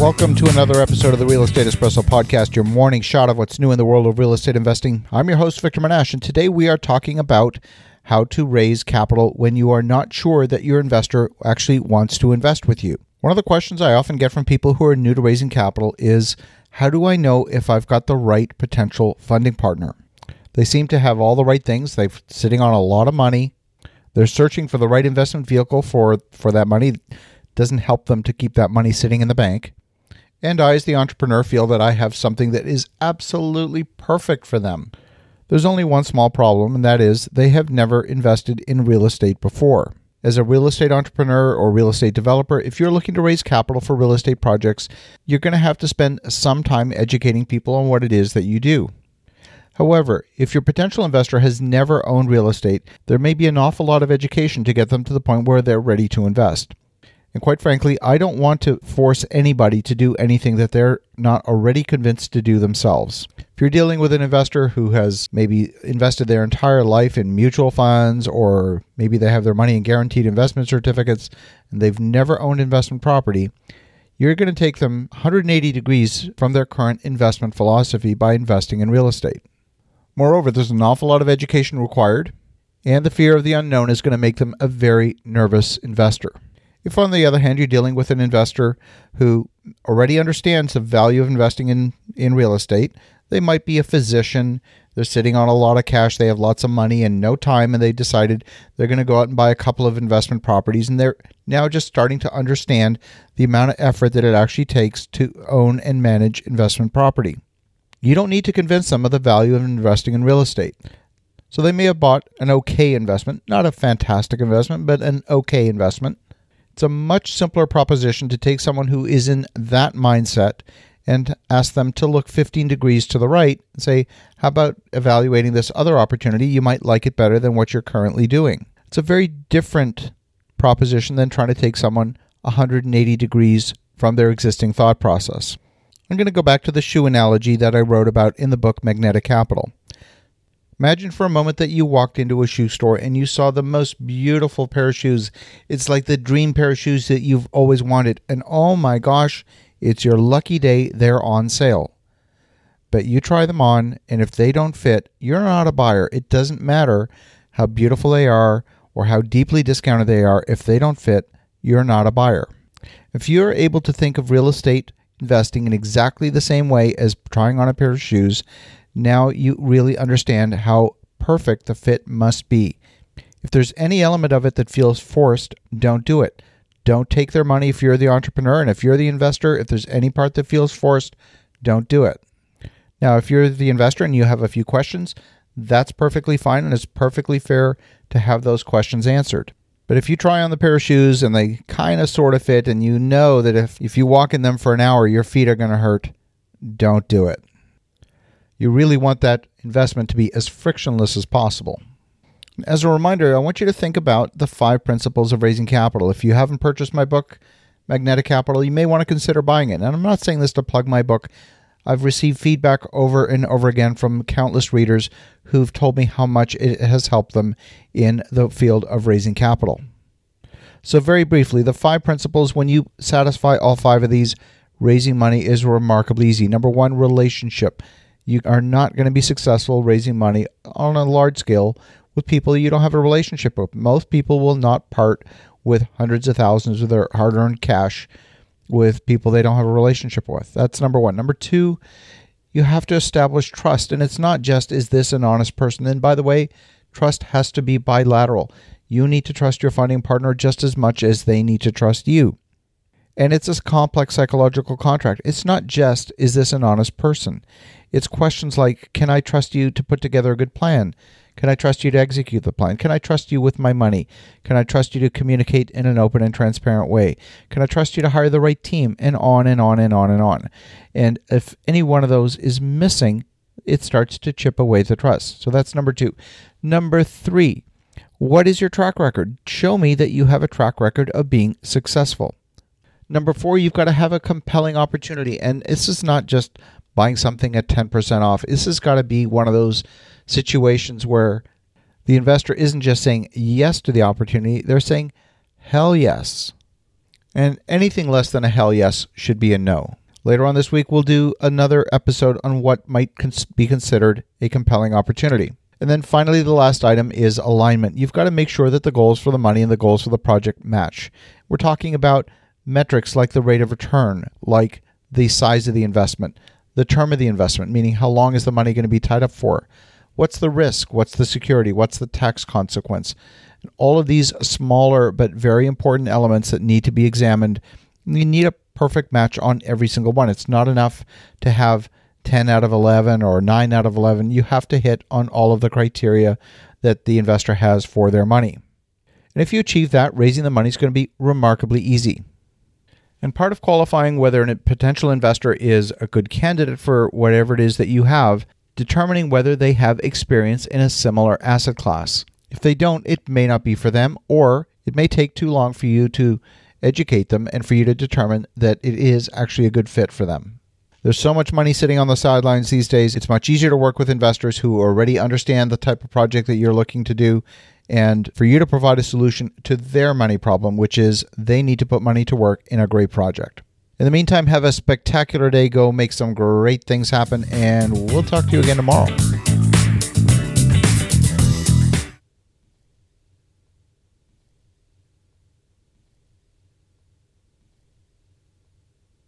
Welcome to another episode of the Real Estate Espresso Podcast, your morning shot of what's new in the world of real estate investing. I'm your host, Victor Menasce, and today we are talking about how to raise capital when you are not sure that your investor actually wants to invest with you. One of the questions I often get from people who are new to raising capital is how do I know if I've got the right potential funding partner? They seem to have all the right things. They're sitting on a lot of money. They're searching for the right investment vehicle for, for that money. Doesn't help them to keep that money sitting in the bank. And I, as the entrepreneur, feel that I have something that is absolutely perfect for them. There's only one small problem, and that is they have never invested in real estate before. As a real estate entrepreneur or real estate developer, if you're looking to raise capital for real estate projects, you're going to have to spend some time educating people on what it is that you do. However, if your potential investor has never owned real estate, there may be an awful lot of education to get them to the point where they're ready to invest. And quite frankly, I don't want to force anybody to do anything that they're not already convinced to do themselves. If you're dealing with an investor who has maybe invested their entire life in mutual funds, or maybe they have their money in guaranteed investment certificates and they've never owned investment property, you're going to take them 180 degrees from their current investment philosophy by investing in real estate. Moreover, there's an awful lot of education required, and the fear of the unknown is going to make them a very nervous investor. If, on the other hand, you're dealing with an investor who already understands the value of investing in, in real estate, they might be a physician, they're sitting on a lot of cash, they have lots of money and no time, and they decided they're going to go out and buy a couple of investment properties, and they're now just starting to understand the amount of effort that it actually takes to own and manage investment property. You don't need to convince them of the value of investing in real estate. So they may have bought an okay investment, not a fantastic investment, but an okay investment it's a much simpler proposition to take someone who is in that mindset and ask them to look 15 degrees to the right and say, How about evaluating this other opportunity? You might like it better than what you're currently doing. It's a very different proposition than trying to take someone 180 degrees from their existing thought process. I'm going to go back to the shoe analogy that I wrote about in the book Magnetic Capital. Imagine for a moment that you walked into a shoe store and you saw the most beautiful pair of shoes. It's like the dream pair of shoes that you've always wanted. And oh my gosh, it's your lucky day, they're on sale. But you try them on, and if they don't fit, you're not a buyer. It doesn't matter how beautiful they are or how deeply discounted they are. If they don't fit, you're not a buyer. If you're able to think of real estate investing in exactly the same way as trying on a pair of shoes, now you really understand how perfect the fit must be. If there's any element of it that feels forced, don't do it. Don't take their money if you're the entrepreneur. And if you're the investor, if there's any part that feels forced, don't do it. Now, if you're the investor and you have a few questions, that's perfectly fine and it's perfectly fair to have those questions answered. But if you try on the pair of shoes and they kind of sort of fit and you know that if, if you walk in them for an hour, your feet are going to hurt, don't do it. You really want that investment to be as frictionless as possible. As a reminder, I want you to think about the five principles of raising capital. If you haven't purchased my book, Magnetic Capital, you may want to consider buying it. And I'm not saying this to plug my book. I've received feedback over and over again from countless readers who've told me how much it has helped them in the field of raising capital. So, very briefly, the five principles, when you satisfy all five of these, raising money is remarkably easy. Number one, relationship you are not going to be successful raising money on a large scale with people you don't have a relationship with. Most people will not part with hundreds of thousands of their hard earned cash with people they don't have a relationship with. That's number one. Number two, you have to establish trust. And it's not just, is this an honest person? And by the way, trust has to be bilateral. You need to trust your funding partner just as much as they need to trust you. And it's a complex psychological contract. It's not just, is this an honest person? It's questions like Can I trust you to put together a good plan? Can I trust you to execute the plan? Can I trust you with my money? Can I trust you to communicate in an open and transparent way? Can I trust you to hire the right team? And on and on and on and on. And if any one of those is missing, it starts to chip away the trust. So that's number two. Number three, what is your track record? Show me that you have a track record of being successful. Number four, you've got to have a compelling opportunity. And this is not just buying something at 10% off. This has got to be one of those situations where the investor isn't just saying yes to the opportunity, they're saying hell yes. And anything less than a hell yes should be a no. Later on this week, we'll do another episode on what might cons- be considered a compelling opportunity. And then finally, the last item is alignment. You've got to make sure that the goals for the money and the goals for the project match. We're talking about metrics like the rate of return, like the size of the investment, the term of the investment, meaning how long is the money going to be tied up for? What's the risk? What's the security? What's the tax consequence? And all of these smaller but very important elements that need to be examined. You need a perfect match on every single one. It's not enough to have 10 out of 11 or 9 out of 11. You have to hit on all of the criteria that the investor has for their money. And if you achieve that, raising the money is going to be remarkably easy. And part of qualifying whether a potential investor is a good candidate for whatever it is that you have, determining whether they have experience in a similar asset class. If they don't, it may not be for them, or it may take too long for you to educate them and for you to determine that it is actually a good fit for them. There's so much money sitting on the sidelines these days. It's much easier to work with investors who already understand the type of project that you're looking to do and for you to provide a solution to their money problem, which is they need to put money to work in a great project. In the meantime, have a spectacular day. Go make some great things happen, and we'll talk to you again tomorrow.